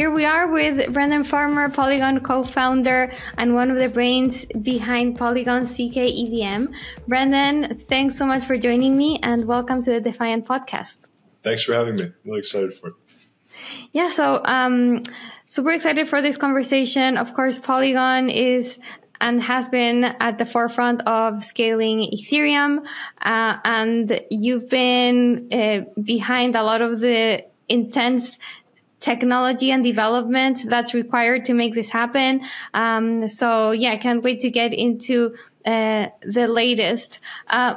here we are with Brendan Farmer, Polygon co-founder and one of the brains behind Polygon ZK EVM. Brendan, thanks so much for joining me and welcome to the Defiant podcast. Thanks for having me. I'm really excited for it. Yeah, so um, super excited for this conversation. Of course, Polygon is and has been at the forefront of scaling Ethereum. Uh, and you've been uh, behind a lot of the intense technology and development that's required to make this happen. Um, so yeah, I can't wait to get into uh, the latest. Uh,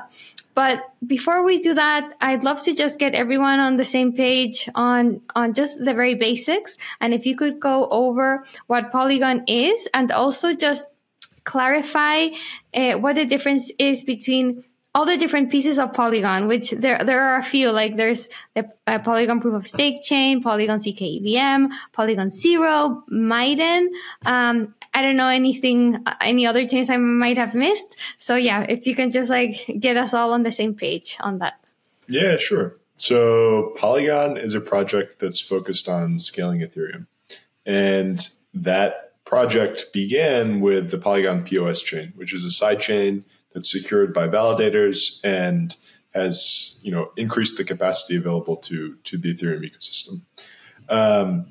but before we do that, I'd love to just get everyone on the same page on on just the very basics. And if you could go over what Polygon is, and also just clarify uh, what the difference is between all the different pieces of Polygon, which there there are a few. Like there's the uh, Polygon Proof of Stake chain, Polygon ZK EVM, Polygon Zero, Miden. Um, I don't know anything, uh, any other chains I might have missed. So yeah, if you can just like get us all on the same page on that. Yeah, sure. So Polygon is a project that's focused on scaling Ethereum, and that project began with the Polygon POS chain, which is a side chain that's secured by validators and has you know increased the capacity available to to the Ethereum ecosystem. Um,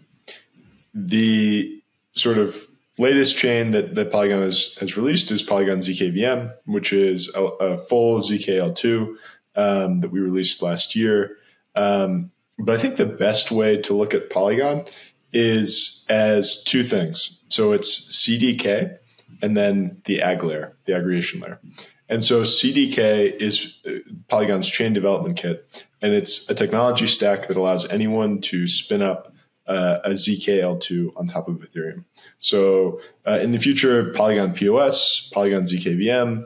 the sort of latest chain that, that Polygon has, has released is Polygon ZK EVM, which is a, a full ZKL2 um, that we released last year. Um, but I think the best way to look at Polygon is as two things. So it's CDK and then the ag layer, the aggregation layer. And so CDK is uh, Polygon's chain development kit, and it's a technology stack that allows anyone to spin up uh, a ZKL2 on top of Ethereum. So uh, in the future, Polygon POS, Polygon ZK EVM,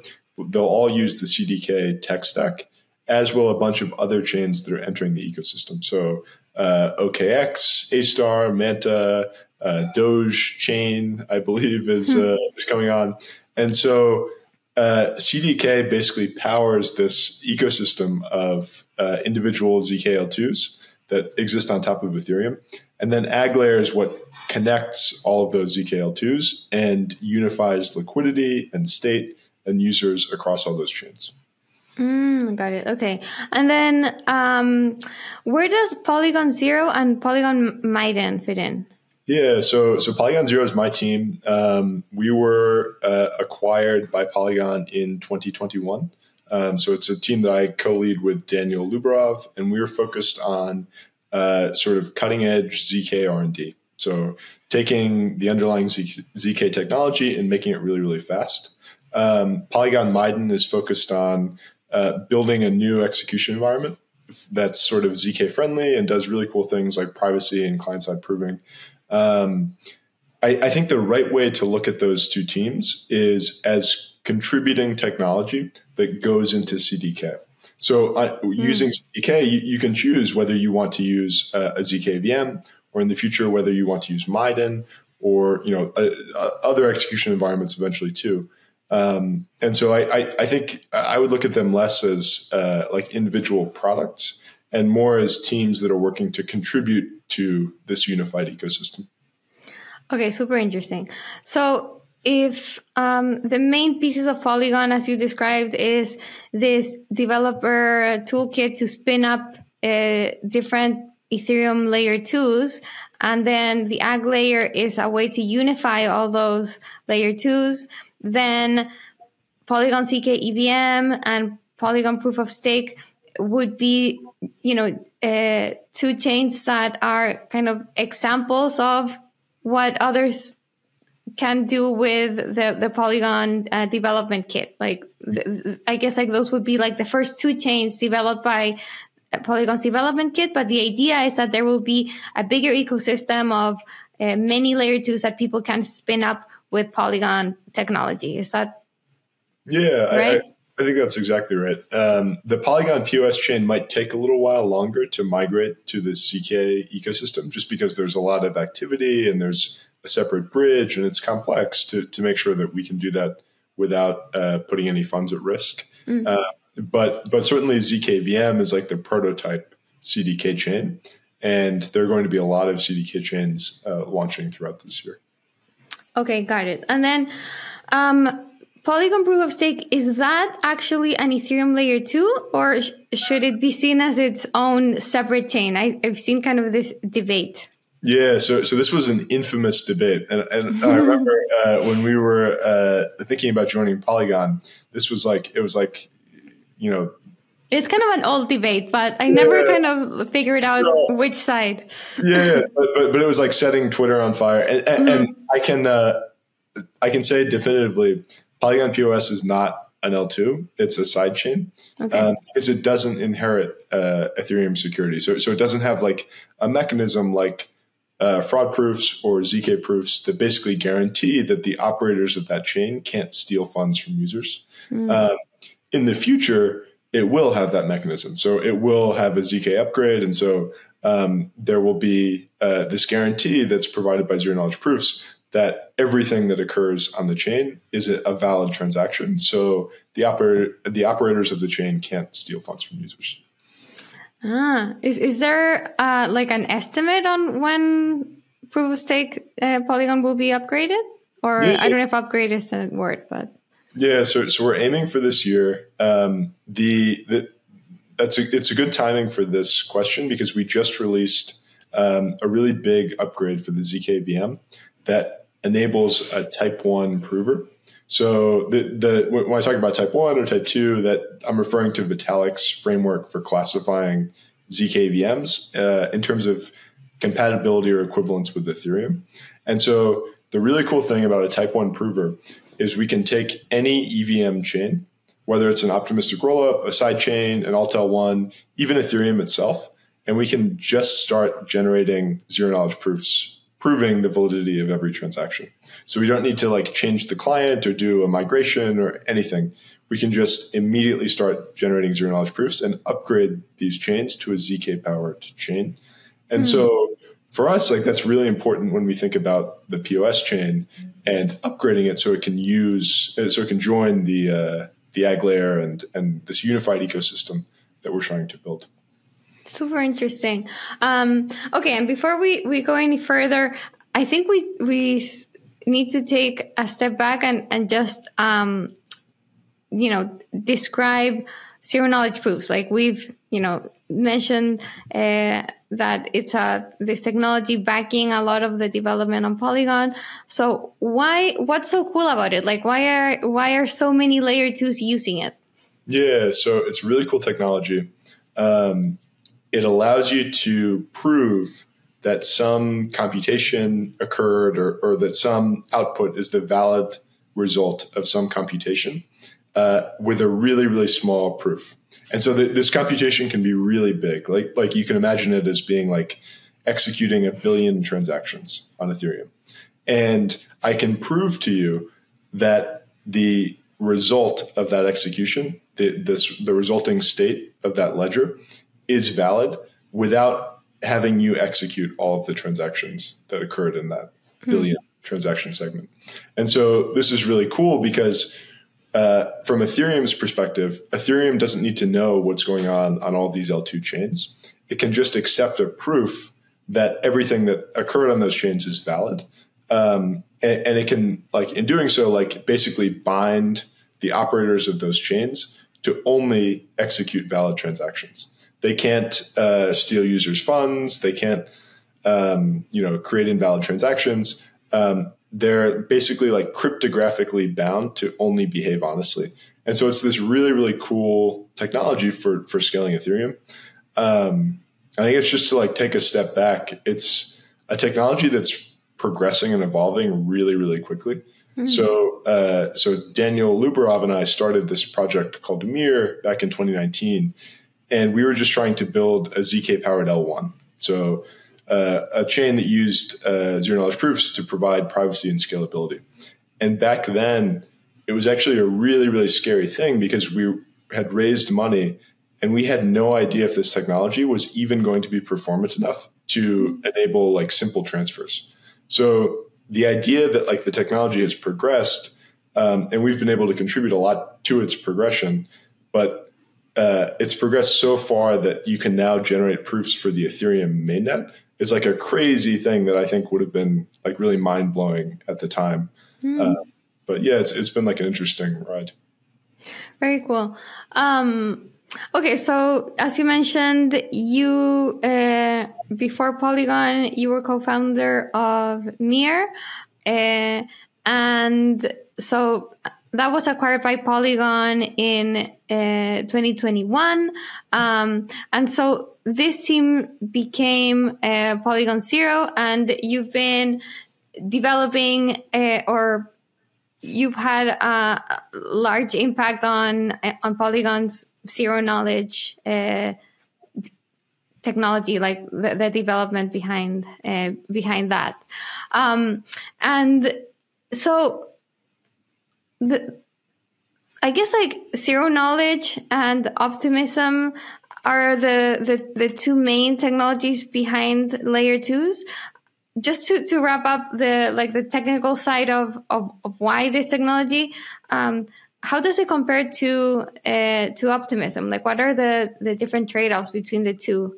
they'll all use the CDK tech stack, as will a bunch of other chains that are entering the ecosystem. So uh, OKX, Astar, Manta, uh, Doge chain, I believe, is hmm. uh, is coming on, and so uh, CDK basically powers this ecosystem of uh, individual zkL2s that exist on top of Ethereum, and then AgLayer is what connects all of those zkL2s and unifies liquidity and state and users across all those chains. Mm, got it. Okay. And then um, where does Polygon Zero and Polygon Miden fit in? Yeah, so so Polygon Zero is my team. Um, we were uh, acquired by Polygon in 2021. Um, so it's a team that I co-lead with Daniel Lubarov, and we are focused on uh, sort of cutting edge zk R&D. So taking the underlying zk technology and making it really really fast. Um, Polygon Miden is focused on uh, building a new execution environment that's sort of zk friendly and does really cool things like privacy and client side proving. Um, I, I, think the right way to look at those two teams is as contributing technology that goes into CDK. So uh, mm. using CDK, you, you, can choose whether you want to use uh, a ZKVM or in the future whether you want to use Miden or you know uh, uh, other execution environments eventually too. Um, and so I, I, I, think I would look at them less as uh, like individual products and more as teams that are working to contribute to this unified ecosystem. Okay, super interesting. So, if um, the main pieces of Polygon, as you described, is this developer toolkit to spin up uh, different Ethereum layer twos, and then the ag layer is a way to unify all those layer twos, then Polygon ZK EVM and Polygon Proof of Stake would be, you know, uh, two chains that are kind of examples of what others can do with the, the Polygon uh, development kit. Like, the, I guess like those would be like the first two chains developed by Polygon's development kit. But the idea is that there will be a bigger ecosystem of uh, many layer twos that people can spin up with Polygon technology. Is that yeah, right? I, I think that's exactly right. Um, the Polygon POS chain might take a little while longer to migrate to the ZK ecosystem just because there's a lot of activity and there's a separate bridge and it's complex to, to make sure that we can do that without uh, putting any funds at risk. Mm. Uh, but but certainly ZKVM is like the prototype CDK chain. and there are going to be a lot of CDK chains uh, launching throughout this year. Okay, got it. And then um, Polygon proof of stake is that actually an Ethereum layer two, or sh- should it be seen as its own separate chain? I, have seen kind of this debate. Yeah, so so this was an infamous debate, and, and I remember uh, when we were uh, thinking about joining Polygon, this was like it was like, you know, it's kind of an old debate, but I never yeah. kind of figured out no. which side. Yeah, yeah. But, but, but it was like setting Twitter on fire, and, and, mm-hmm. and I can uh, I can say definitively, Polygon POS is not an L2; it's a sidechain okay. um, because it doesn't inherit uh, Ethereum security. So so it doesn't have like a mechanism like uh, fraud proofs or zk proofs that basically guarantee that the operators of that chain can't steal funds from users. Mm. Um, in the future it will have that mechanism. So it will have a ZK upgrade. And so um, there will be uh, this guarantee that's provided by zero knowledge proofs that everything that occurs on the chain is a, valid transaction. So the the operators of the chain can't steal funds from users. Ah, is is there uh, like an estimate on when proof of stake uh, Polygon will be upgraded? Or yeah, I don't know if upgrade is a word, but yeah, so so we're aiming for this year. Um, the the that's a, it's a good timing for this question because we just released um, a really big upgrade for the zkVM that enables a Type One prover. So the the when I talk about Type One or Type Two, that I'm referring to Vitalik's framework for classifying zk VMs uh, in terms of compatibility or equivalence with Ethereum. And so the really cool thing about a Type One prover is we can take any EVM chain, whether it's an optimistic rollup, a side chain, an Alt-L1, even Ethereum itself, and we can just start generating zero knowledge proofs, proving the validity of every transaction. So we don't need to like change the client or do a migration or anything. We can just immediately start generating zero knowledge proofs and upgrade these chains to a ZK powered chain. And mm-hmm. so for us, like that's really important when we think about the POS chain and upgrading it so it can use uh, so it can join the uh, the ag layer and and this unified ecosystem that we're trying to build. Super interesting. Um, okay, and before we we go any further, I think we we need to take a step back and and just um, you know describe zero knowledge proofs. Like we've you know mentioned uh, that it's a this technology backing a lot of the development on Polygon. So why what's so cool about it? Like why are why are so many layer twos using it? Yeah, so it's really cool technology. Um, it allows you to prove that some computation occurred or, or that some output is the valid result of some computation uh, with a really really small proof. And so this computation can be really big. Like like you can imagine it as being like executing a billion transactions on Ethereum. And I can prove to you that the result of that execution, the, this, the resulting state of that ledger, is valid without having you execute all of the transactions that occurred in that hmm. billion transaction segment. And so this is really cool because uh, from Ethereum's perspective, Ethereum doesn't need to know what's going on on all these L2 chains. It can just accept a proof that everything that occurred on those chains is valid. Um, and, and, it can, like, in doing so, like, basically bind the operators of those chains to only execute valid transactions. They can't uh, steal users' funds. They can't, um, you know, create invalid transactions. Um, they're basically like cryptographically bound to only behave honestly. And so it's this really, really cool technology for, for scaling Ethereum. Um, I think it's just to like take a step back. It's a technology that's progressing and evolving really, really quickly. Mm-hmm. So, uh, so Daniel Lubarov and I started this project called Mir back in 2019, and we were just trying to build a zk powered L1. So uh, a chain that used uh, zero knowledge proofs to provide privacy and scalability. And back then, it was actually a really, really scary thing because we had raised money and we had no idea if this technology was even going to be performant enough to enable like simple transfers. So the idea that like the technology has progressed um, and we've been able to contribute a lot to its progression, but uh, it's progressed so far that you can now generate proofs for the Ethereum mainnet is like a crazy thing that I think would have been like really mind blowing at the time. Mm. Uh, but yeah, it's it's been like an interesting ride. Very cool. Um, okay, so as you mentioned, you uh, before Polygon, you were co-founder of Mir, uh, and so that was acquired by Polygon in uh, 2021. Um, and so this team became uh, Polygon Zero, and you've been developing uh, or you've had a large impact on on Polygon's zero knowledge uh, technology, like the, the development behind uh, behind that. Um, and so the I guess like zero knowledge and optimism are the, the, the two main technologies behind layer twos. Just to, to wrap up the like the technical side of, of, of why this technology, um, how does it compare to uh, to optimism? Like what are the, the different trade offs between the two?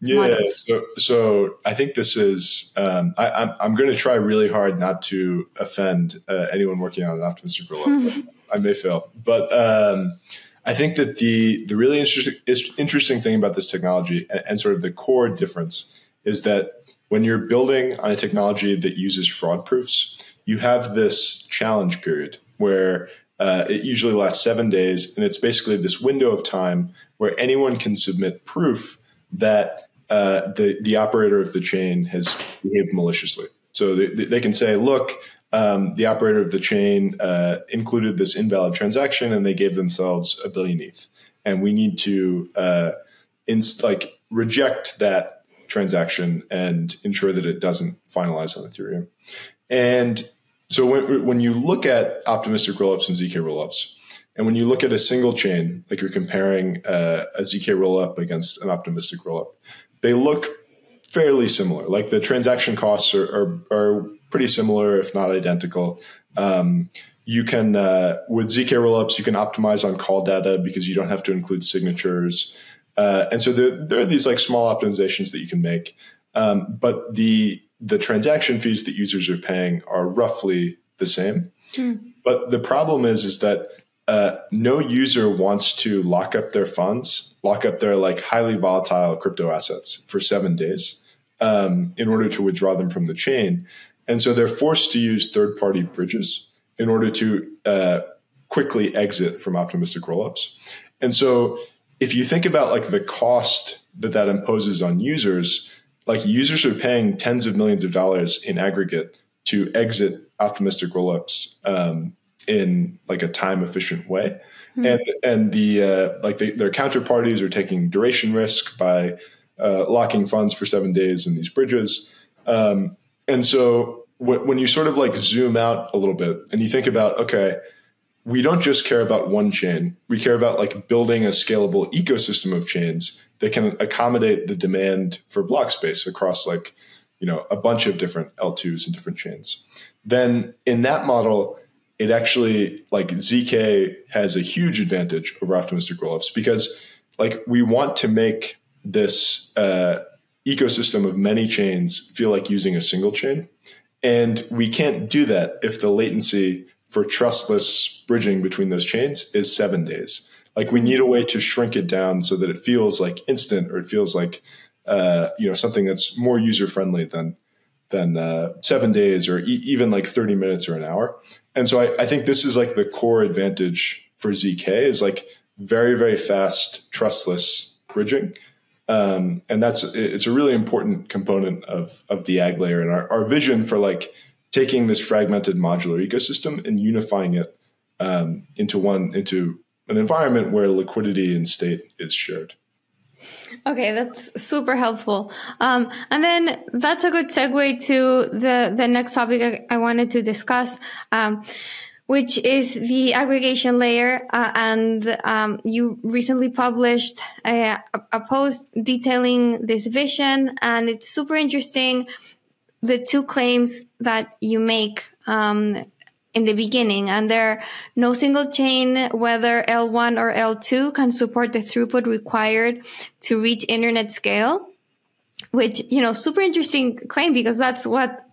Yeah, so so I think this is. Um, I, am I'm, I'm going to try really hard not to offend uh, anyone working on an optimistic rollup. I may fail, but um, I think that the the really interesting interesting thing about this technology and, and, sort of the core difference is that when you're building on a technology that uses fraud proofs, you have this challenge period where uh, it usually lasts seven days, and it's basically this window of time where anyone can submit proof that uh, the the operator of the chain has behaved maliciously. So they, they can say, look, um, the operator of the chain uh, included this invalid transaction, and they gave themselves a billion ETH, and we need to uh, inst- like reject that transaction and ensure that it doesn't finalize on Ethereum. And so when, when you look at optimistic rollups and zk rollups, and when you look at a single chain, like you're comparing uh, a zk rollup against an optimistic rollup, they look fairly similar. Like the transaction costs are, are, are pretty similar, if not identical. Um, you can uh, with zk rollups you can optimize on call data because you don't have to include signatures uh, and so there, there, are these like small optimizations that you can make um, but the the transaction fees that users are paying are roughly the same mm. but the problem is is that uh, no user wants to lock up their funds, lock up their like highly volatile crypto assets for seven days um, in order to withdraw them from the chain. And so they're forced to use third party bridges in order to uh, quickly exit from optimistic rollups. And so if you think about like the cost that that imposes on users, like users are paying tens of millions of dollars in aggregate to exit optimistic rollups um, in like a time efficient way. Mm-hmm. And and the uh, like they, their counterparties are taking duration risk by uh, locking funds for seven days in these bridges. Um, and so w- when you sort of like zoom out a little bit and you think about okay, we don't just care about one chain. We care about like building a scalable ecosystem of chains that can accommodate the demand for block space across like you know a bunch of different L2s and different chains. Then in that model, it actually like zk has a huge advantage over optimistic rollups because like we want to make this uh, ecosystem of many chains feel like using a single chain. And we can't do that if the latency for trustless bridging between those chains is seven days. Like we need a way to shrink it down so that it feels like instant or it feels like uh, you know something that's more user friendly than than uh, seven days or e- even like 30 minutes or an hour. And so I, I think this is like the core advantage for ZK is like very, very fast, trustless bridging. Um, and that's it's a really important component of of the ag layer and our, our vision for like taking this fragmented modular ecosystem and unifying it um, into one into an environment where liquidity and state is shared. Okay, that's super helpful. Um, and then that's a good segue to the, the next topic I wanted to discuss, um, which is the aggregation layer. Uh, and um, you recently published a, a, post detailing this vision, and it's super interesting. The two claims that you make um, in the beginning and there no single chain whether L1 or L2 can support the throughput required to reach internet scale which you know super interesting claim because that's what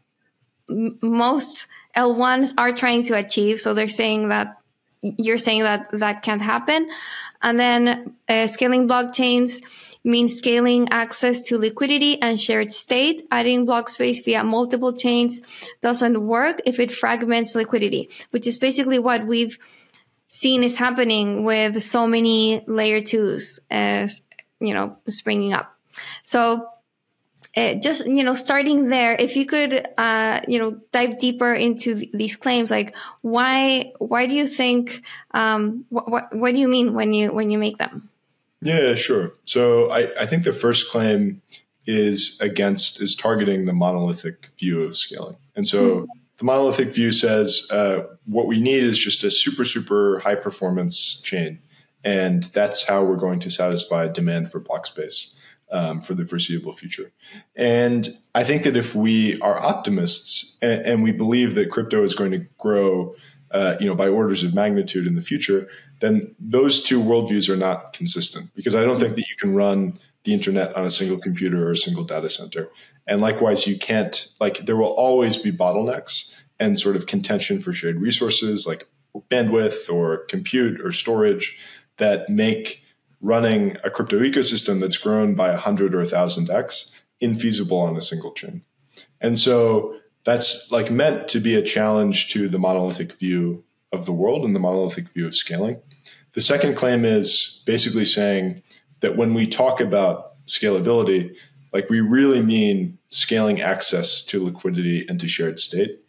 m- most L1s are trying to achieve. So they're saying that you're saying that that can't happen. And then uh, scaling blockchains means scaling access to liquidity and shared state. Adding block space via multiple chains doesn't work if it fragments liquidity, which is basically what we've seen is happening with so many layer twos, as you know, springing up. So uh, just you know starting there if you could uh, you know dive deeper into th- these claims like why why do you think um, what, what, what do you mean when you when you make them yeah, sure. So I, I think the first claim is against is targeting the monolithic view of scaling. And so mm-hmm. the monolithic view says uh, what we need is just a super super high performance chain, and that's how we're going to satisfy demand for block space. Um, for the foreseeable future. And I think that if we are optimists and, and we believe that crypto is going to grow, uh, you know, by orders of magnitude in the future, then those two worldviews are not consistent because I don't think that you can run the internet on a single computer or a single data center. And likewise, you can't, like, there will always be bottlenecks and sort of contention for shared resources like bandwidth or compute or storage that make running a crypto ecosystem that's grown by 100 or 1000x infeasible on a single chain. And so that's like meant to be a challenge to the monolithic view of the world and the monolithic view of scaling. The second claim is basically saying that when we talk about scalability, like we really mean scaling access to liquidity and to shared state.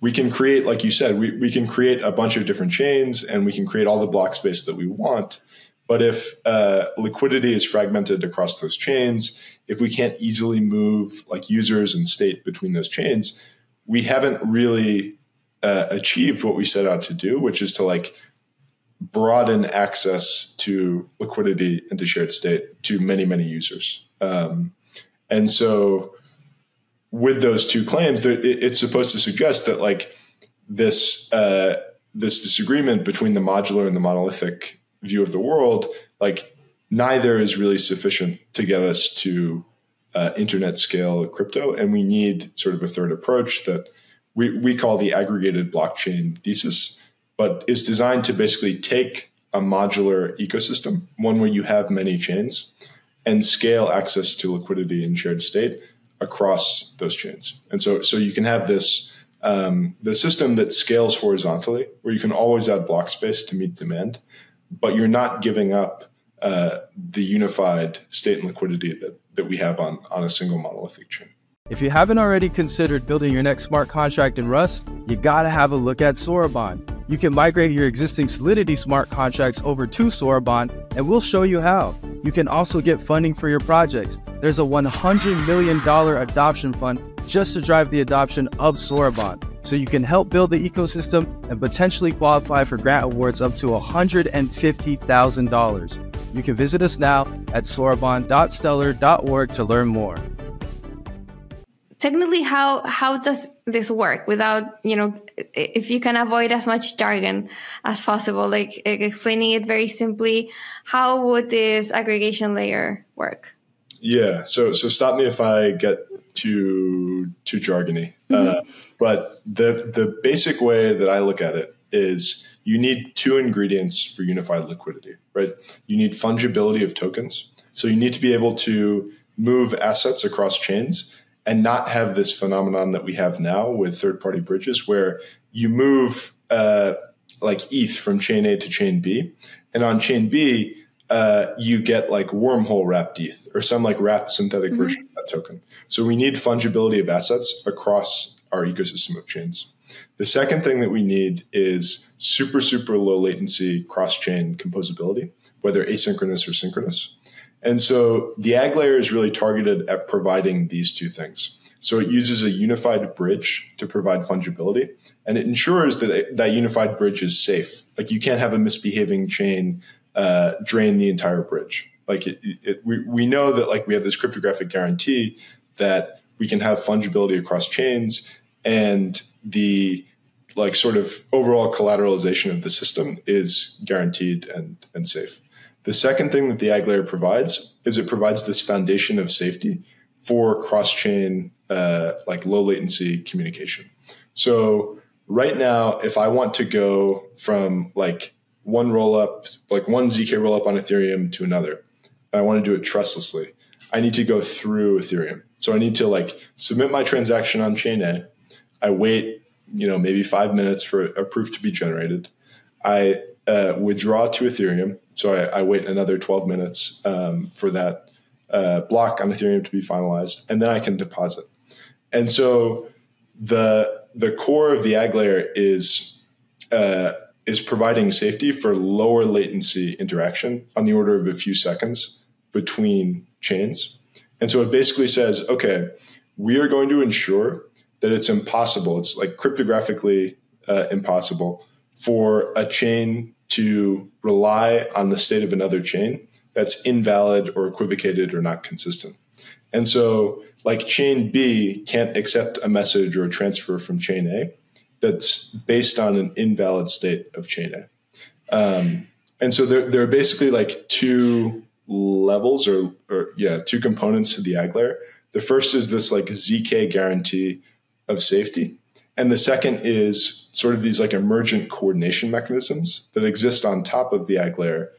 We can create, like you said, we, we can create a bunch of different chains and we can create all the block space that we want. But if uh, liquidity is fragmented across those chains, if we can't easily move like users and state between those chains, we haven't really uh, achieved what we set out to do, which is to like broaden access to liquidity and to shared state to many, many users. Um, and so, with those two claims, it's supposed to suggest that like this uh, this disagreement between the modular and the monolithic view of the world, like neither is really sufficient to get us to uh, internet scale crypto, and we need sort of a third approach that we we call the aggregated blockchain thesis but is designed to basically take a modular ecosystem, one where you have many chains, and scale access to liquidity in shared state across those chains. And so, so you can have this um, the system that scales horizontally, where you can always add block space to meet demand, but you're not giving up uh, the unified state and liquidity that that we have on on a single monolithic chain. If you haven't already considered building your next smart contract in Rust, you gotta have a look at Soroban. You can migrate your existing Solidity smart contracts over to Soroban, and we'll show you how. You can also get funding for your projects. There's a $100 million adoption fund just to drive the adoption of Soroban. So you can help build the ecosystem and potentially qualify for grant awards up to $150,000. You can visit us now at soroban.stellar.org to learn more technically how how does this work without you know if you can avoid as much jargon as possible like explaining it very simply how would this aggregation layer work? Yeah so so stop me if i get too too jargony. Mm-hmm. uh, but the the basic way that i look at it is you need two ingredients for unified liquidity right? You need fungibility of tokens. So you need to be able to move assets across chains and not have this phenomenon that we have now with third party bridges where you move uh, like ETH from chain A to chain B. And on chain B, uh, you get like wormhole wrapped ETH or some like wrapped synthetic mm-hmm. version of that token. So we need fungibility of assets across our ecosystem of chains. The second thing that we need is super, super low latency cross chain composability, whether asynchronous or synchronous. And so the ag layer is really targeted at providing these two things. So it uses a unified bridge to provide fungibility, and it ensures that that unified bridge is safe. Like you can't have a misbehaving chain uh, drain the entire bridge. Like it, it, we, we know that like we have this cryptographic guarantee that we can have fungibility across chains, and the like sort of overall collateralization of the system is guaranteed and, and safe. The second thing that the AG layer provides is it provides this foundation of safety for cross-chain, uh, like low latency communication. So right now, if I want to go from like one rollup, like one zk rollup on Ethereum to another, and I want to do it trustlessly, I need to go through Ethereum. So I need to like submit my transaction on chain A. I wait, you know, maybe five minutes for a proof to be generated. I uh, withdraw to Ethereum. So I, I wait another 12 minutes um, for that uh, block on Ethereum to be finalized, and then I can deposit. And so the the core of the AG layer is uh, is providing safety for lower latency interaction on the order of a few seconds between chains. And so it basically says, okay, we are going to ensure that it's impossible. It's like cryptographically uh, impossible for a chain to rely on the state of another chain that's invalid or equivocated or not consistent. And so, like chain B can't accept a message or a transfer from chain A that's based on an invalid state of chain A. Um, and so there, there are basically like two levels or, or yeah, two components to the AG layer. The first is this like ZK guarantee of safety. And the second is sort of these like emergent coordination mechanisms that exist on top of the AG layer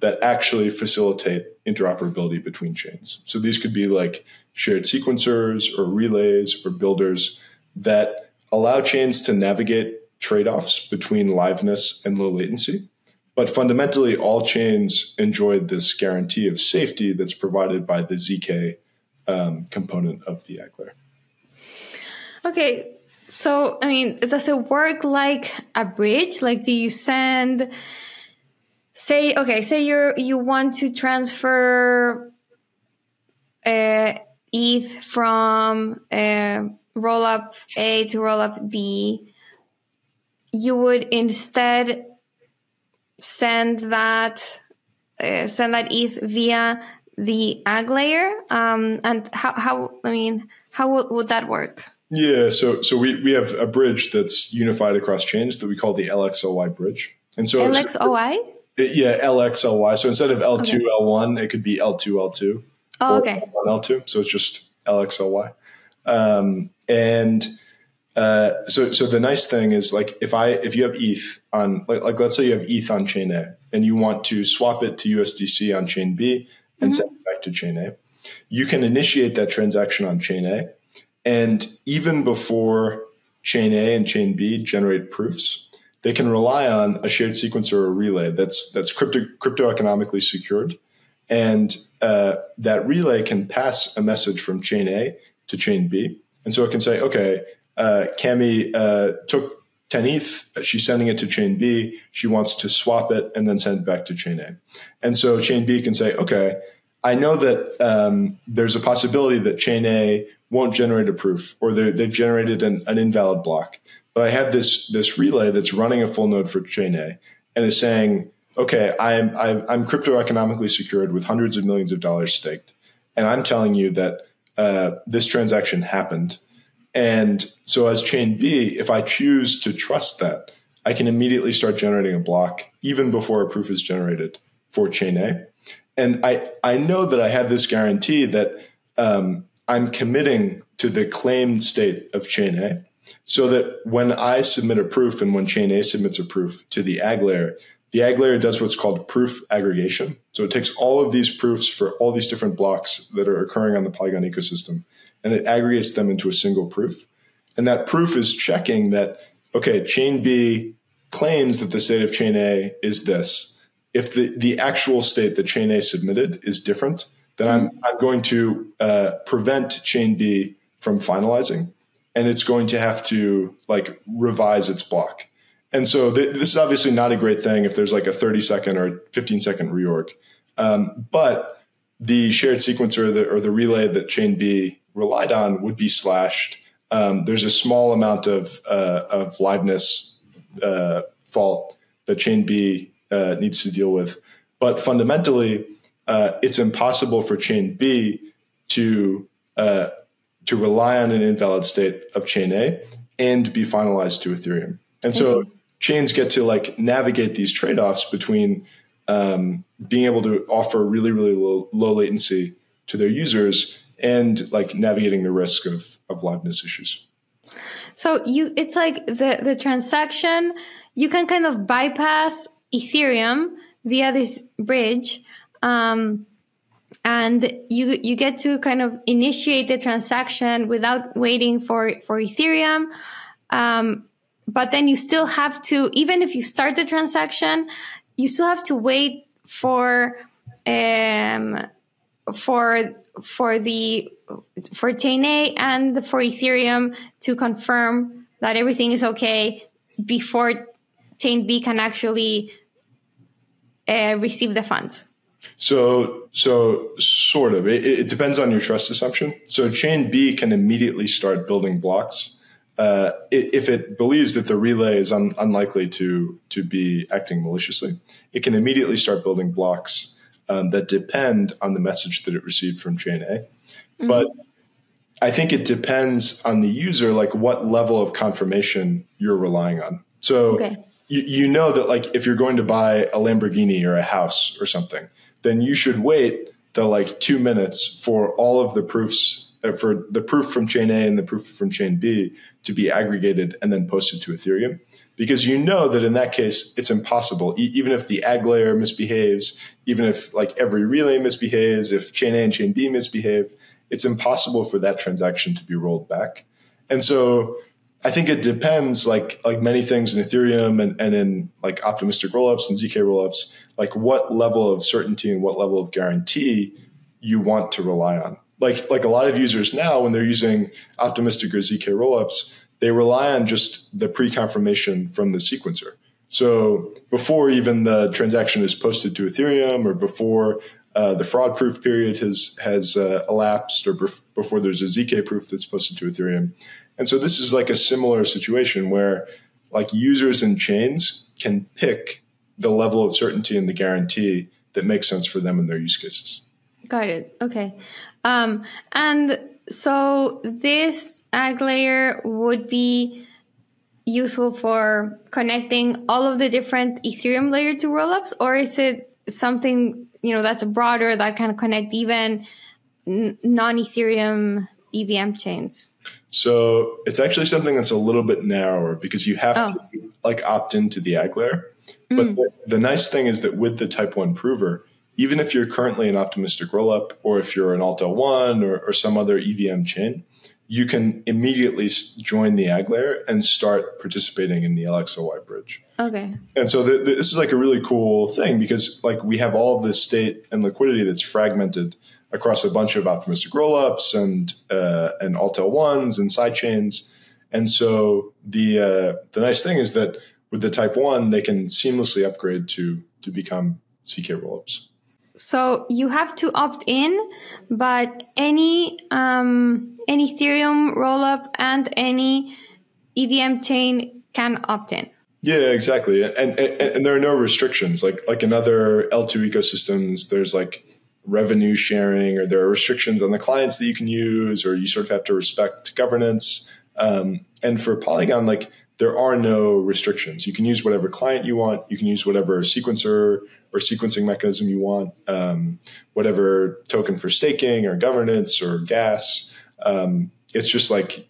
that actually facilitate interoperability between chains. So these could be like shared sequencers or relays or builders that allow chains to navigate trade offs between liveness and low latency. But fundamentally, all chains enjoy this guarantee of safety that's provided by the ZK um, component of the AG layer. Okay, so I mean, does it work like a bridge? Like, do you send say okay say you you want to transfer uh, eth from uh, rollup a to rollup b you would instead send that uh, send that eth via the ag layer um, and how, how i mean how would that work yeah so so we, we have a bridge that's unified across chains that we call the lxly bridge and so lxoy yeah, LXLY. So instead of L2, okay. L1, it could be L2, L2. Oh, okay. L1, L2. So it's just LXLY. Um, and uh, so, so the nice thing is like if I if you have ETH on like, like let's say you have ETH on chain A and you want to swap it to USDC on chain B and mm-hmm. send it back to chain A, you can initiate that transaction on chain A, and even before chain A and chain B generate proofs, they can rely on a shared sequencer or a relay that's that's crypto crypto economically secured, and uh, that relay can pass a message from chain A to chain B, and so it can say, okay, uh, Cami uh, took 10 ETH, she's sending it to chain B, she wants to swap it and then send it back to chain A, and so chain B can say, okay. I know that um, there's a possibility that chain A won't generate a proof or they've generated an, an invalid block. But I have this this relay that's running a full node for chain A and is saying, okay, I'm I'm crypto economically secured with hundreds of millions of dollars staked, and I'm telling you that uh, this transaction happened. And so, as chain B, if I choose to trust that, I can immediately start generating a block even before a proof is generated for chain A. And I, I know that I have this guarantee that um, I'm committing to the claimed state of chain A so that when I submit a proof and when chain A submits a proof to the ag layer, the ag layer does what's called proof aggregation. So it takes all of these proofs for all these different blocks that are occurring on the Polygon ecosystem and it aggregates them into a single proof. And that proof is checking that, okay, chain B claims that the state of chain A is this. If the, the actual state that chain A submitted is different, then I'm, I'm going to uh, prevent chain B from finalizing and it's going to have to like revise its block. And so th- this is obviously not a great thing if there's like a 30 second or 15 second reorg. Um, but the shared sequencer or the, or the, relay that chain B relied on would be slashed. Um, there's a small amount of, uh, of liveness uh, fault that chain B uh, needs to deal with. But fundamentally, uh, it's impossible for chain B to uh, to rely on an invalid state of chain A and be finalized to Ethereum. And so chains get to like navigate these trade offs between um, being able to offer really, really low, low latency to their users and like navigating the risk of, of liveness issues. So you, it's like the, the transaction, you can kind of bypass Ethereum via this bridge. Um, and you you get to kind of initiate the transaction without waiting for for Ethereum. Um, but then you still have to, even if you start the transaction, you still have to wait for um, for for the for chain A and for Ethereum to confirm that everything is okay before chain B can actually uh, receive the funds. So, so sort of. It, it, depends on your trust assumption. So, chain B can immediately start building blocks uh, if it believes that the relay is un- unlikely to to be acting maliciously. It can immediately start building blocks um, that depend on the message that it received from chain A. Mm-hmm. But I think it depends on the user, like what level of confirmation you're relying on. So. Okay. You, you know that like if you're going to buy a Lamborghini or a house or something, then you should wait the like two minutes for all of the proofs uh, for the proof from chain A and the proof from chain B to be aggregated and then posted to Ethereum. Because you know that in that case, it's impossible. E- even if the ag layer misbehaves, even if like every relay misbehaves, if chain A and chain B misbehave, it's impossible for that transaction to be rolled back. And so I think it depends, like like many things in Ethereum and, and in like optimistic rollups and zk rollups, like what level of certainty and what level of guarantee you want to rely on. Like like a lot of users now, when they're using optimistic or zk rollups, they rely on just the pre-confirmation from the sequencer. So before even the transaction is posted to Ethereum, or before uh, the fraud proof period has has uh, elapsed, or bef- before there's a zk proof that's posted to Ethereum, and so this is like a similar situation where like users and chains can pick the level of certainty and the guarantee that makes sense for them in their use cases. Got it. Okay. Um, and so this ag layer would be useful for connecting all of the different Ethereum layer two rollups, or is it something you know that's broader that can connect even non Ethereum EVM chains? So it's actually something that's a little bit narrower because you have oh. to like opt into the ag layer. Mm. But the, the, nice thing is that with the type one prover, even if you're currently an optimistic rollup or if you're an Alt-L1 or, or some other EVM chain, you can immediately join the ag layer and start participating in the LXLY bridge. Okay. And so the, the, this is like a really cool thing because like we have all this state and liquidity that's fragmented across a bunch of optimistic rollups and uh, and Alt-L1s and sidechains. And so the uh, the nice thing is that with the Type One, they can seamlessly upgrade to to become ZK rollups. So you have to opt in, but any um, any Ethereum rollup and any EVM chain can opt in. Yeah, exactly, and, and and there are no restrictions like like in other L two ecosystems. There's like revenue sharing or there are restrictions on the clients that you can use or you sort of have to respect governance. Um, and for polygon like there are no restrictions. You can use whatever client you want. You can use whatever sequencer or sequencing mechanism you want. Um, whatever token for staking or governance or gas. Um, it's just like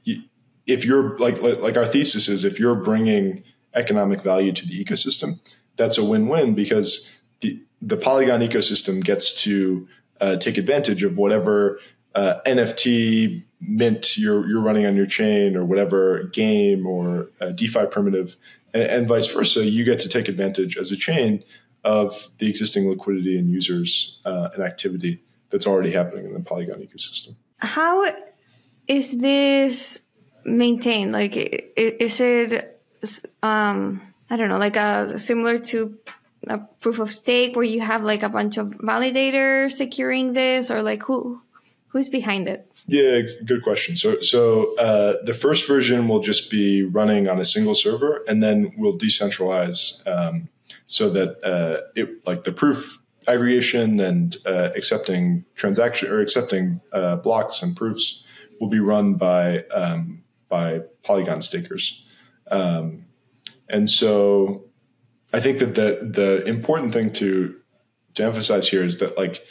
if you're like, like our thesis is if you're bringing economic value to the ecosystem that's a win-win because the the Polygon ecosystem gets to uh, take advantage of whatever uh, NFT mint you're you're running on your chain or whatever game or DeFi primitive, and, and, vice versa. You get to take advantage as a chain of the existing liquidity and users uh, and activity that's already happening in the Polygon ecosystem. How is this maintained? Like, is it um, I don't know, like a uh, similar to a proof of stake where you have like a bunch of validators securing this or like who who's behind it? Yeah good question. So so uh, the first version will just be running on a single server and then we'll decentralize um, so that uh, it like the proof aggregation and uh, accepting transaction or accepting uh, blocks and proofs will be run by um, by polygon stakers. Um, And so I think that the the important thing to to emphasize here is that like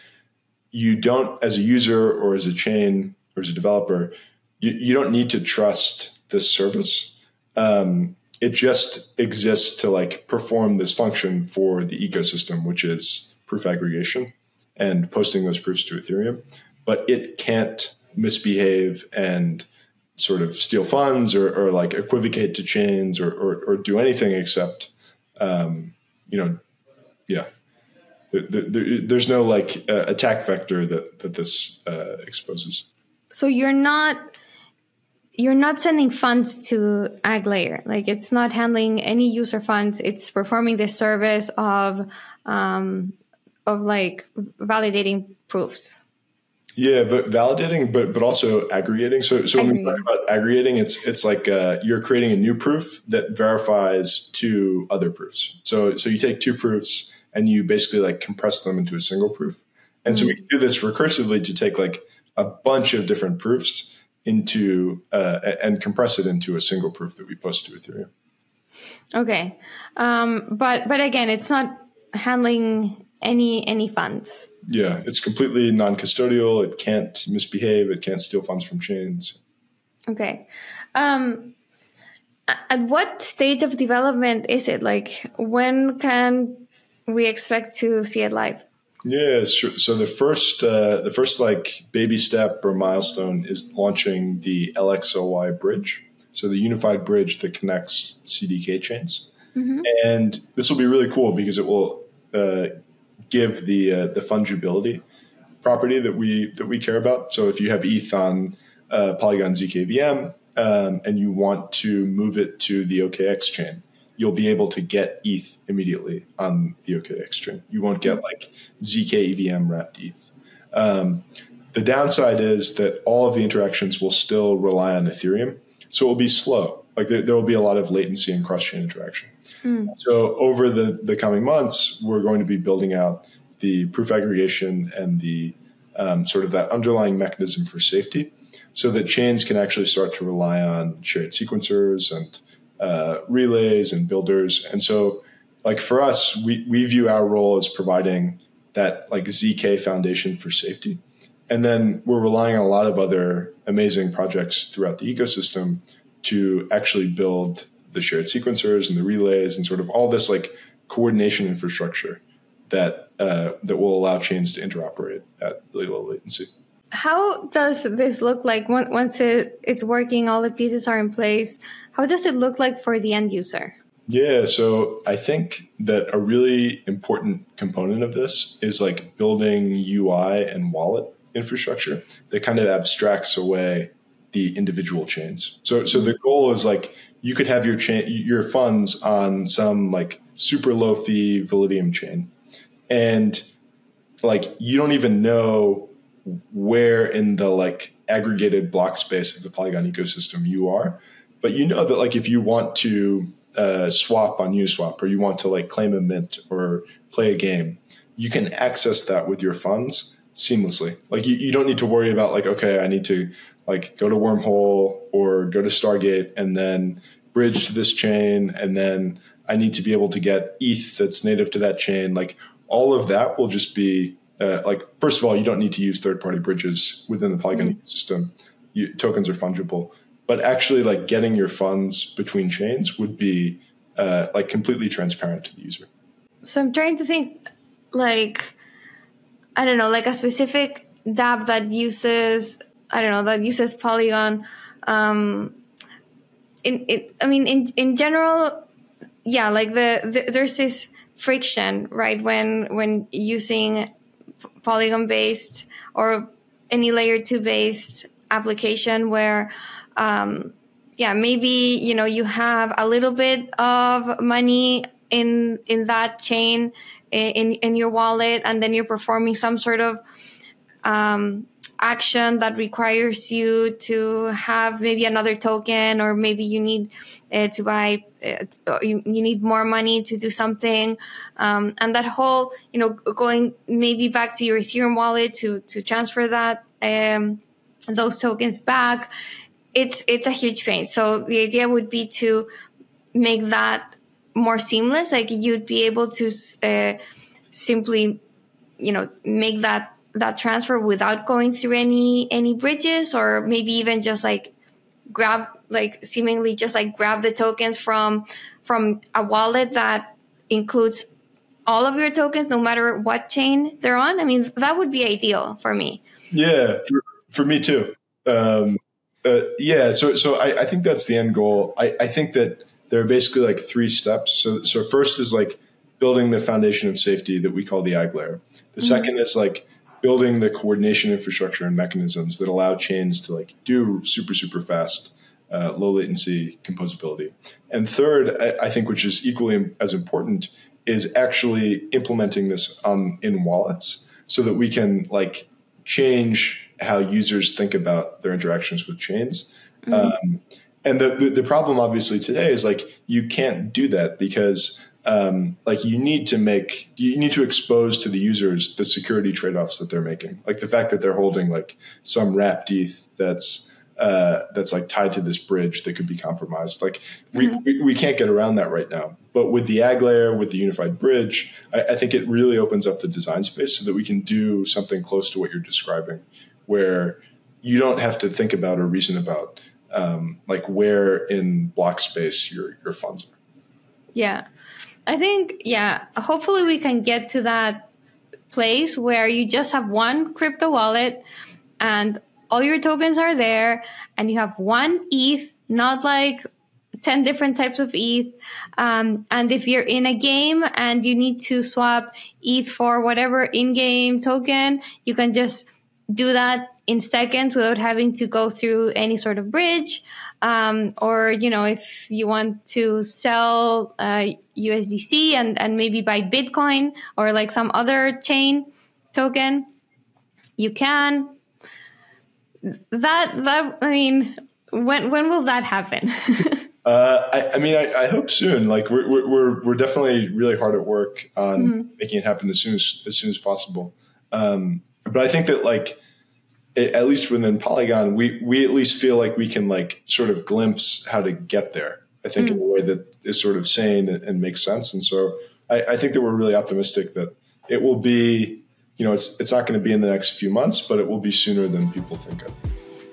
you don't as a user or as a chain or as a developer, you, you don't need to trust this service. Um, it just exists to like perform this function for the ecosystem, which is proof aggregation and posting those proofs to Ethereum. But it can't misbehave and sort of steal funds or, or like equivocate to chains or, or, or do anything except, um, you know, yeah. there's no like uh, attack vector that, that this uh, exposes. So you're not you're not sending funds to AggLayer. Like it's not handling any user funds. It's performing the service of um, of like validating proofs. Yeah, but validating, but but also aggregating. So so when we talk about aggregating, it's it's like uh, you're creating a new proof that verifies two other proofs. So so you take two proofs and you basically like compress them into a single proof. And mm-hmm. so we can do this recursively to take like a bunch of different proofs into uh, and compress it into a single proof that we post to Ethereum. Okay, um, but but again, it's not handling any any funds. Yeah, it's completely non-custodial. It can't misbehave. It can't steal funds from chains. Okay. Um, at what stage of development is it? Like, when can we expect to see it live? Yeah, sure. so the first, uh, the first like baby step or milestone is launching the LXLY bridge, so the unified bridge that connects CDK chains, mm-hmm. and this will be really cool because it will uh, give the uh, the fungibility property that we that we care about. So if you have ETH on uh, Polygon ZK EVM um, and you want to move it to the OKX chain, you'll be able to get ETH immediately on the OKX chain. You won't get like ZK EVM wrapped ETH. Um, the downside is that all of the interactions will still rely on Ethereum, so it will be slow. Like there, there will be a lot of latency and cross chain interaction. Mm. So over the, the coming months, we're going to be building out the proof aggregation and the um, sort of that underlying mechanism for safety so that chains can actually start to rely on shared sequencers and uh, relays and builders. And so, like for us, we, we view our role as providing that like ZK foundation for safety. And then we're relying on a lot of other amazing projects throughout the ecosystem to actually build the shared sequencers and the relays and sort of all this like coordination infrastructure that uh, that will allow chains to interoperate at really low latency. How does this look like once it, it's working? All the pieces are in place. How does it look like for the end user? Yeah, so I think that a really important component of this is like building UI and wallet infrastructure that kind of abstracts away the individual chains. So so the goal is like you could have your chain your funds on some like super low fee Validium chain and like you don't even know where in the like aggregated block space of the Polygon ecosystem you are but you know that like if you want to uh, swap on Uniswap or you want to like claim a mint or play a game, you can access that with your funds seamlessly. Like you, you don't need to worry about like, okay, I need to like go to Wormhole or go to Stargate and then bridge to this chain and then I need to be able to get ETH that's native to that chain. Like all of that will just be uh, like first of all, you don't need to use third party bridges within the Polygon mm-hmm. system. You, tokens are fungible but actually like getting your funds between chains would be uh, like completely transparent to the user so i'm trying to think like i don't know like a specific dApp that uses i don't know that uses polygon um in, in i mean in in general yeah like the, the there's this friction right when when using polygon based or any layer 2 based application where um, yeah, maybe you know you have a little bit of money in in that chain in in your wallet, and then you're performing some sort of um, action that requires you to have maybe another token, or maybe you need uh, to buy. Uh, you, you need more money to do something, um, and that whole, you know, going maybe back to your Ethereum wallet to to transfer that um, those tokens back it's it's a huge pain. So the idea would be to make that more seamless like you'd be able to uh, simply you know make that that transfer without going through any any bridges or maybe even just like grab like seemingly just like grab the tokens from from a wallet that includes all of your tokens no matter what chain they're on? I mean that would be ideal for me. Yeah for, for me too. Um, uh, yeah so so I, I think that's the end goal. I, I think that there are basically like three steps. So so first is like building the foundation of safety that we call the AggLayer the mm-hmm. second is like building the coordination infrastructure and mechanisms that allow chains to like do super super fast uh, low latency composability and third I, I, think which is equally as important is actually implementing this on in wallets so that we can like change how users think about their interactions with chains mm-hmm. um, and the, the, the problem obviously today is like you can't do that because um, like you need to make you need to expose to the users the security trade-offs that they're making. Like the fact that they're holding like some wrapped ETH that's uh, that's like tied to this bridge that could be compromised. Like we, mm-hmm. we, we, can't get around that right now. But with the AggLayer with the unified bridge I, I think it really opens up the design space so that we can do something close to what you're describing where you don't have to think about or reason about um, like where in block space your your funds are. Yeah I think, yeah, hopefully we can get to that place where you just have one crypto wallet and all your tokens are there and you have one ETH, not like 10 different types of ETH. Um, and if you're in a game and you need to swap ETH for whatever in game token, you can just do that in seconds without having to go through any sort of bridge. Um, or, you know, if you want to sell uh, USDC and, and maybe buy Bitcoin or like some other chain token, you can. That, that, I mean, when, when will that happen? Uh, I, I, mean, I, I, hope soon. Like we're, we're, we're definitely really hard at work on mm-hmm. making it happen as soon as, as soon as possible. Um, but I think that like at least within Polygon, we we at least feel like we can like sort of glimpse how to get there. I think mm. in a way that is sort of sane and, and makes sense. And so I, I, think that we're really optimistic that it will be, you know, it's it's not going to be in the next few months, but it will be sooner than people think of.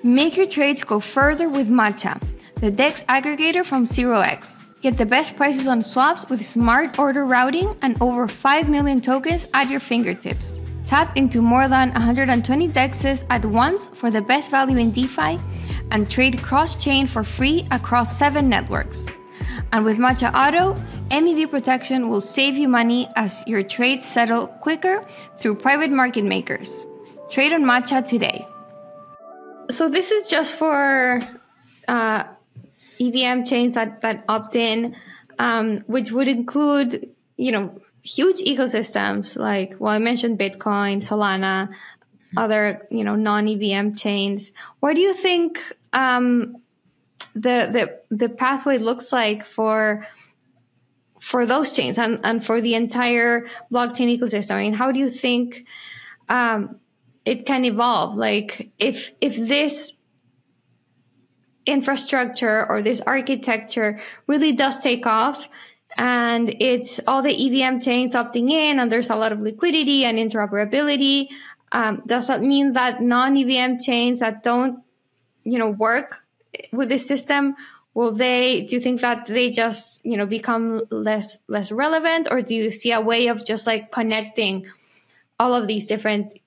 Make your trades go further with Matcha, the DEX aggregator from 0x. Get the best prices on swaps with smart order routing and over 5 million tokens at your fingertips. Tap into more than 120 DEXs at once for the best value in DeFi and trade cross chain for free across seven networks. And with Matcha Auto, MEV protection will save you money as your trades settle quicker through private market makers. Trade on Matcha today. So, this is just for uh, EVM chains that, that opt in, um, which would include, you know, huge ecosystems like well i mentioned bitcoin solana other you know non evm chains. What do you think um, the the the pathway looks like for for those chains and, and for the entire blockchain ecosystem? I mean how do you think um, it can evolve? Like if if this infrastructure or this architecture really does take off and it's all the EVM chains opting in, and there's a lot of liquidity and interoperability. Um, does that mean that non-EVM chains that don't, you know, work with this system will they? Do you think that they just, you know, become less less relevant, or do you see a way of just like connecting all of these different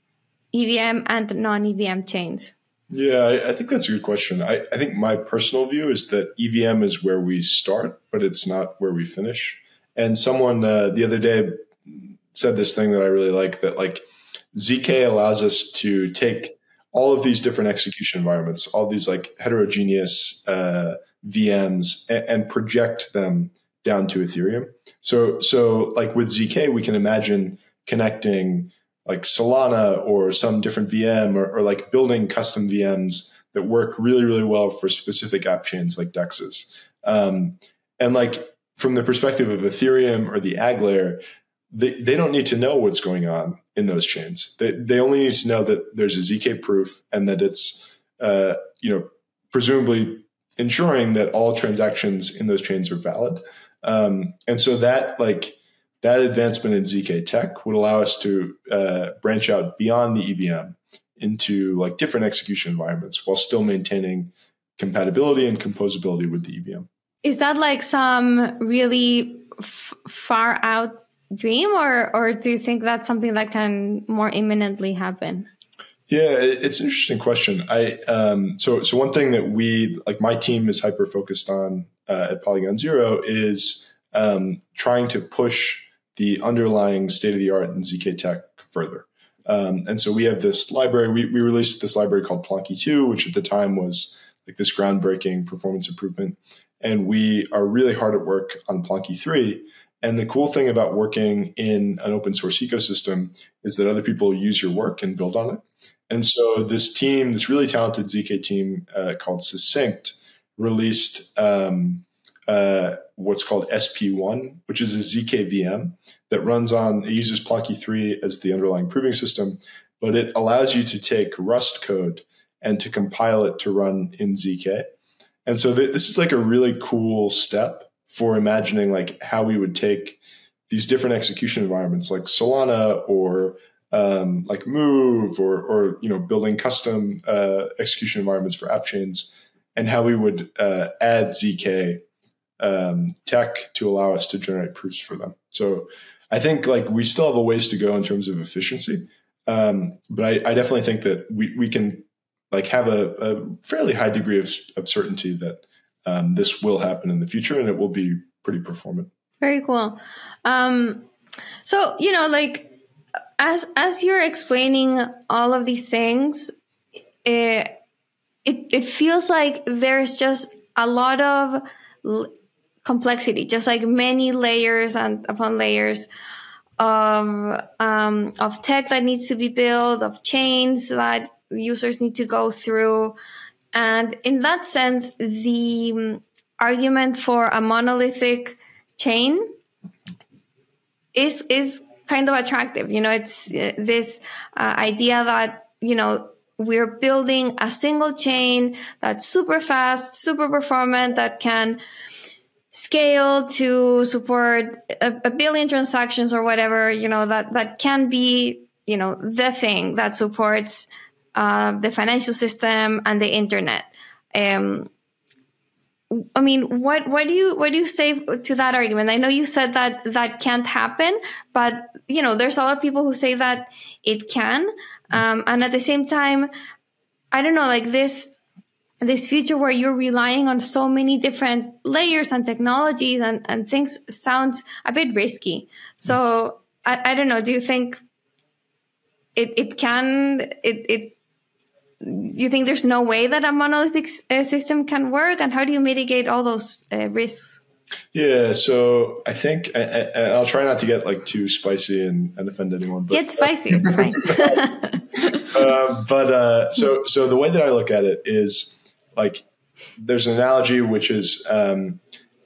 EVM and non-EVM chains? Yeah, I, think that's a good question. I, I think my personal view is that EVM is where we start, but it's not where we finish. And someone uh, the other day said this thing that I really like that like ZK allows us to take all of these different execution environments, all these like heterogeneous uh, VMs, and, and project them down to Ethereum. So, so like with ZK, we can imagine connecting like Solana or some different VM or, or, like building custom VMs that work really, really well for specific app chains like DEXs. Um, and like from the perspective of Ethereum or the AggLayer, they, they don't need to know what's going on in those chains. They, they only need to know that there's a ZK proof and that it's, uh, you know, presumably ensuring that all transactions in those chains are valid. Um, and so that like that advancement in zk tech would allow us to uh, branch out beyond the EVM into like different execution environments while still maintaining compatibility and composability with the EVM. Is that like some really f- far out dream, or or do you think that's something that can more imminently happen? Yeah, it's an interesting question. I um, so so one thing that we like my team is hyper focused on uh, at Polygon Zero is um, trying to push the underlying state of the art in zk tech further. Um, and so we have this library. We, we released this library called Plonky 2, which at the time was like this groundbreaking performance improvement. And we are really hard at work on Plonky 3. And the cool thing about working in an open source ecosystem is that other people use your work and build on it. And so this team, this really talented ZK team uh, called Succinct, released um, uh, what's called SP1, which is a ZK VM that runs on, it uses Plonky 3 as the underlying proving system, but it allows you to take Rust code and to compile it to run in ZK. And so th- this is like a really cool step for imagining like how we would take these different execution environments like Solana or um, like Move or, or you know building custom uh, execution environments for app chains, and how we would uh, add zk um, tech to allow us to generate proofs for them. So I think like we still have a ways to go in terms of efficiency, um, but I, I, definitely think that we we can like have a, a fairly high degree of, of certainty that um, this will happen in the future and it will be pretty performant. Very cool. Um, so you know, like as as you're explaining all of these things, it it, it feels like there's just a lot of complexity, just like many layers and upon layers of um, of tech that needs to be built, of chains that users need to go through. And in that sense, the um, argument for a monolithic chain is is kind of attractive. You know, it's uh, this uh, idea that you know we're building a single chain that's super fast, super performant, that can scale to support a, a billion transactions or whatever. You know that that can be you know the thing that supports uh, the financial system and the internet. Um, I mean, what what do you what do you say to that argument? I know you said that that can't happen, but you know, there's a lot of people who say that it can, um, and at the same time, I don't know, like this this future where you're relying on so many different layers and technologies and, and things sounds a bit risky. So I, I don't know. Do you think it, it can it, it do you think there's no way that a monolithic uh, system can work and how do you mitigate all those uh, risks yeah so i think and i'll try not to get like too spicy and, and offend anyone but get spicy uh, but uh, so so the way that i look at it is like there's an analogy which is um,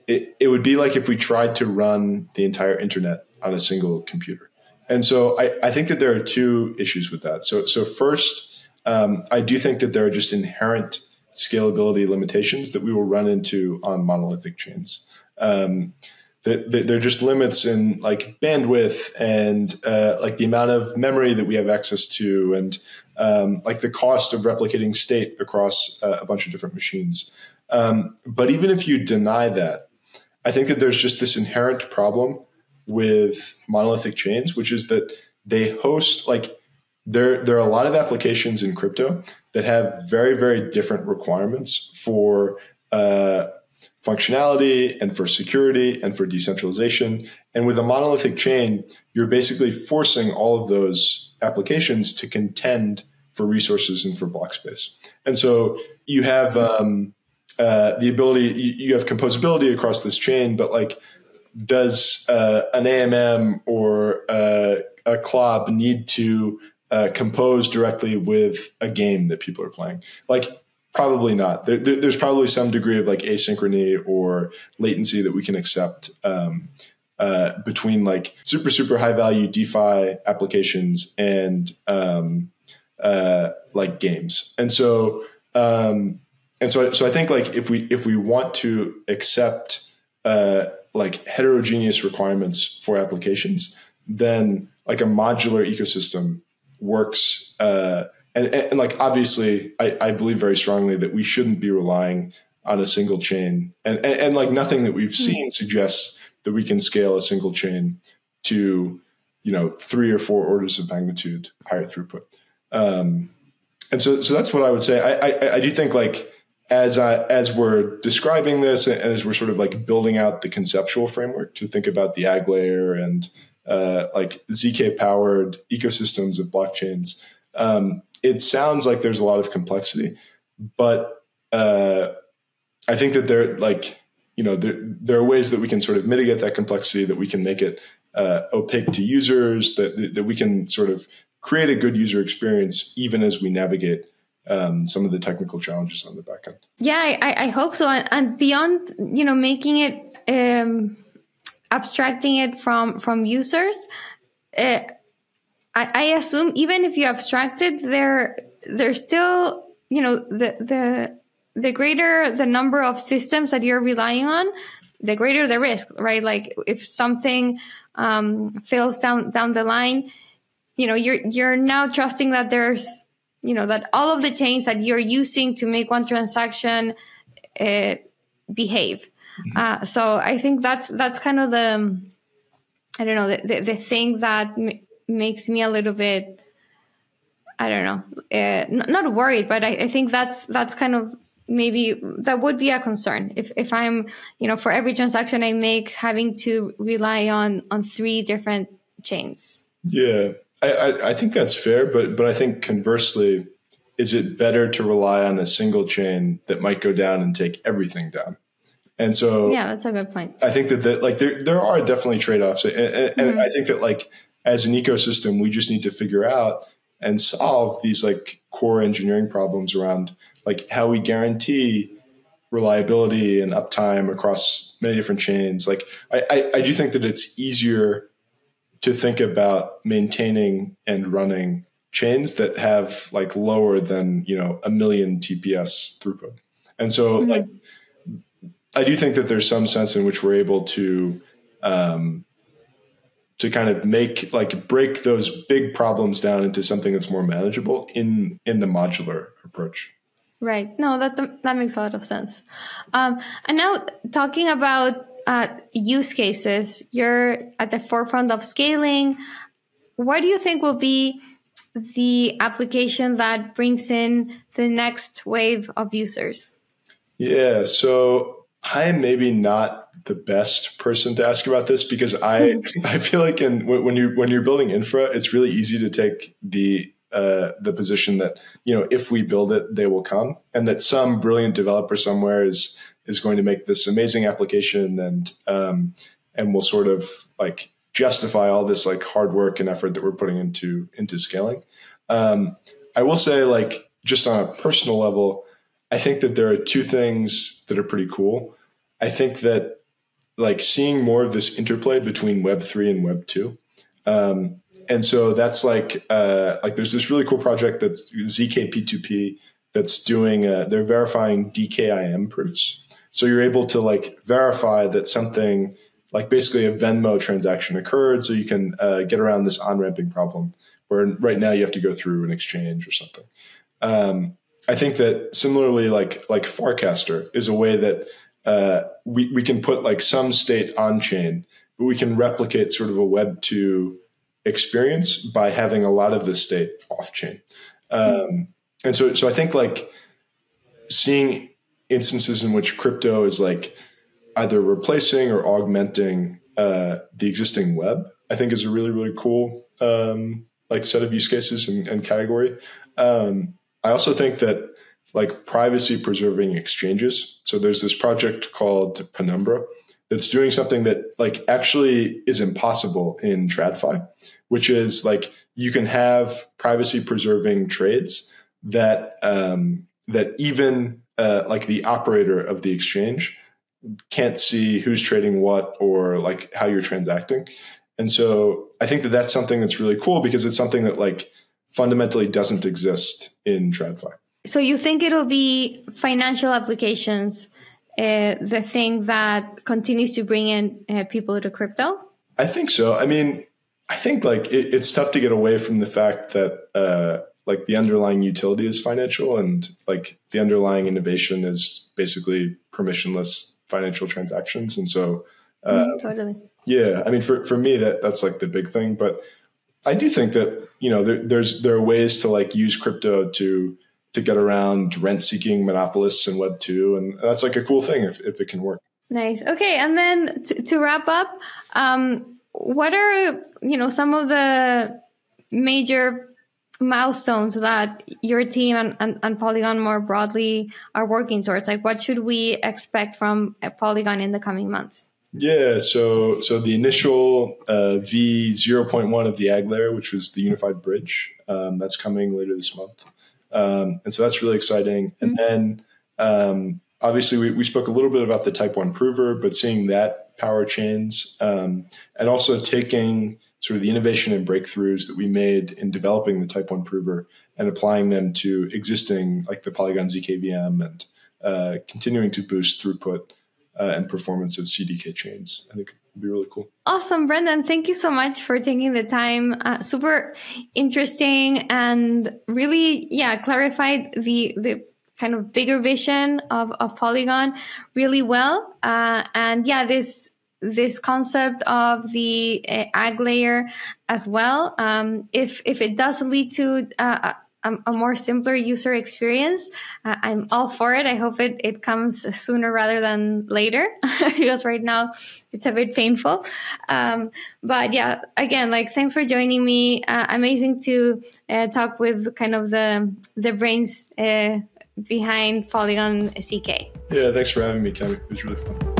it, it would be like if we tried to run the entire internet on a single computer and so I, I think that there are two issues with that so so first um, I do think that there are just inherent scalability limitations that we will run into on monolithic chains. Um, that, are just limits in like bandwidth and uh, like the amount of memory that we have access to and um, like the cost of replicating state across uh, a bunch of different machines. Um, but even if you deny that, I think that there's just this inherent problem with monolithic chains, which is that they host like there there are a lot of applications in crypto that have very very different requirements for uh, functionality and for security and for decentralization. And with a monolithic chain, you're basically forcing all of those applications to contend for resources and for block space. And so you have um, uh, the ability, you, you, have composability across this chain, but like, does uh, an AMM or uh, a CLOB need to uh, compose directly with a game that people are playing. Like probably not. There, there, there's probably some degree of like asynchrony or latency that we can accept um, uh, between like super super high value DeFi applications and um, uh, like games. And so um, and so so I think like if we if we want to accept uh, like heterogeneous requirements for applications, then like a modular ecosystem works. Uh, and, and, and, like obviously, I, I believe very strongly that we shouldn't be relying on a single chain, and and, and like nothing that we've hmm. seen suggests that we can scale a single chain to you know three or four orders of magnitude higher throughput. Um, and so so that's what I would say. I, I, I do think like as I, as we're describing this and as we're sort of like building out the conceptual framework to think about the AggLayer and uh, like zk powered ecosystems of blockchains, um, it sounds like there's a lot of complexity, but uh, I think that there like you know there there are ways that we can sort of mitigate that complexity, that we can make it uh, opaque to users, that that we can sort of create a good user experience even as we navigate um, some of the technical challenges on the back end. Yeah, I, I hope so. And, and, beyond, you know, making it, um, abstracting it from from users, uh, I, I assume even if you abstract it, there there's still, you know, the the the greater the number of systems that you're relying on, the greater the risk, right? Like if something um, fails down down the line, you know, you're you're now trusting that there's you know that all of the chains that you're using to make one transaction uh, behave. Mm-hmm. uh, so i think that's that's kind of the i don't know the, the, the thing that m- makes me a little bit i don't know uh, n- not worried but I, I think that's that's kind of maybe that would be a concern. If, if i'm you know for every transaction i make having to rely on on three different chains. Yeah I, I, think that's fair, but but I think conversely, is it better to rely on a single chain that might go down and take everything down? And so, yeah, that's a good point. I think that, that like there there are definitely trade offs, and, and, mm-hmm. and I think that like as an ecosystem, we just need to figure out and solve these like core engineering problems around like how we guarantee reliability and uptime across many different chains. Like I, I, I do think that it's easier to think about maintaining and running chains that have like lower than you know a million TPS throughput. And so mm-hmm. like I do think that there's some sense in which we're able to um, to kind of make like break those big problems down into something that's more manageable in in the modular approach. Right. No, that that makes a lot of sense. Um, and now talking about uh, use cases. You're at the forefront of scaling. What do you think will be the application that brings in the next wave of users? Yeah, so I am maybe not the best person to ask about this because I I feel like in when you when you're building infra, it's really easy to take the uh, the position that you know if we build it, they will come, and that some brilliant developer somewhere is is going to make this amazing application and um, and will sort of like justify all this like hard work and effort that we're putting into into scaling. Um, I will say, like just on a personal level, I think that there are two things that are pretty cool. I think that like seeing more of this interplay between Web three and Web two. Um, and so that's like uh, like there's this really cool project that's ZKP2P that's doing uh, they're verifying DKIM proofs. So you're able to like verify that something like basically a Venmo transaction occurred. So you can uh, get around this on ramping problem where right now you have to go through an exchange or something. Um, I think that similarly, like like Farcaster is a way that uh, we we can put like some state on chain, but we can replicate sort of a Web two experience by having a lot of the state off chain. Um, and so so I think like seeing instances in which crypto is like either replacing or augmenting uh, the existing web, I think is a really, really cool um, like set of use cases and, and category. Um, I also think that like privacy preserving exchanges. So there's this project called Penumbra that's doing something that like actually is impossible in TradFi, which is like you can have privacy preserving trades that um, that even uh, like the operator of the exchange can't see who's trading what or like how you're transacting. And so I think that that's something that's really cool because it's something that like fundamentally doesn't exist in TradFi. So you think it'll be financial applications uh, the thing that continues to bring in uh, people to crypto? I think so. I mean, I think like it, it's tough to get away from the fact that uh, like the underlying utility is financial and like the underlying innovation is basically permissionless financial transactions. And so, uh, mm, totally. Yeah, I mean, for for me, that that's like the big thing. But I do think that you know there, there's there are ways to like use crypto to to get around rent seeking monopolists in Web two, and that's like a cool thing if if it can work. Nice. Okay, and then to, to wrap up, um, what are you know some of the major milestones that your team and, and, and, Polygon more broadly are working towards? Like, what should we expect from Polygon in the coming months? Yeah, so so the initial uh, V zero point one of the AggLayer, which was the unified bridge, um, that's coming later this month, um, and so that's really exciting. And mm-hmm. then um, obviously we, we spoke a little bit about the Type One prover, but seeing that power chains um, and also taking sort of the innovation and breakthroughs that we made in developing the Type One prover and applying them to existing like the Polygon ZK EVM and uh, continuing to boost throughput uh, and performance of CDK chains. I think would be really cool. Awesome, Brendan. Thank you so much for taking the time. Uh, super interesting and really, yeah, clarified the the kind of bigger vision of, of Polygon really well. Uh, and yeah, this this concept of the uh, AggLayer as well. Um, if if it does lead to uh, a, a, more simpler user experience, uh, I'm all for it. I hope it, it comes sooner rather than later because right now it's a bit painful. Um, but yeah, again, like thanks for joining me. Uh, amazing to uh, talk with kind of the the brains uh, behind Polygon CK. Yeah, thanks for having me, Kevin. It was really fun.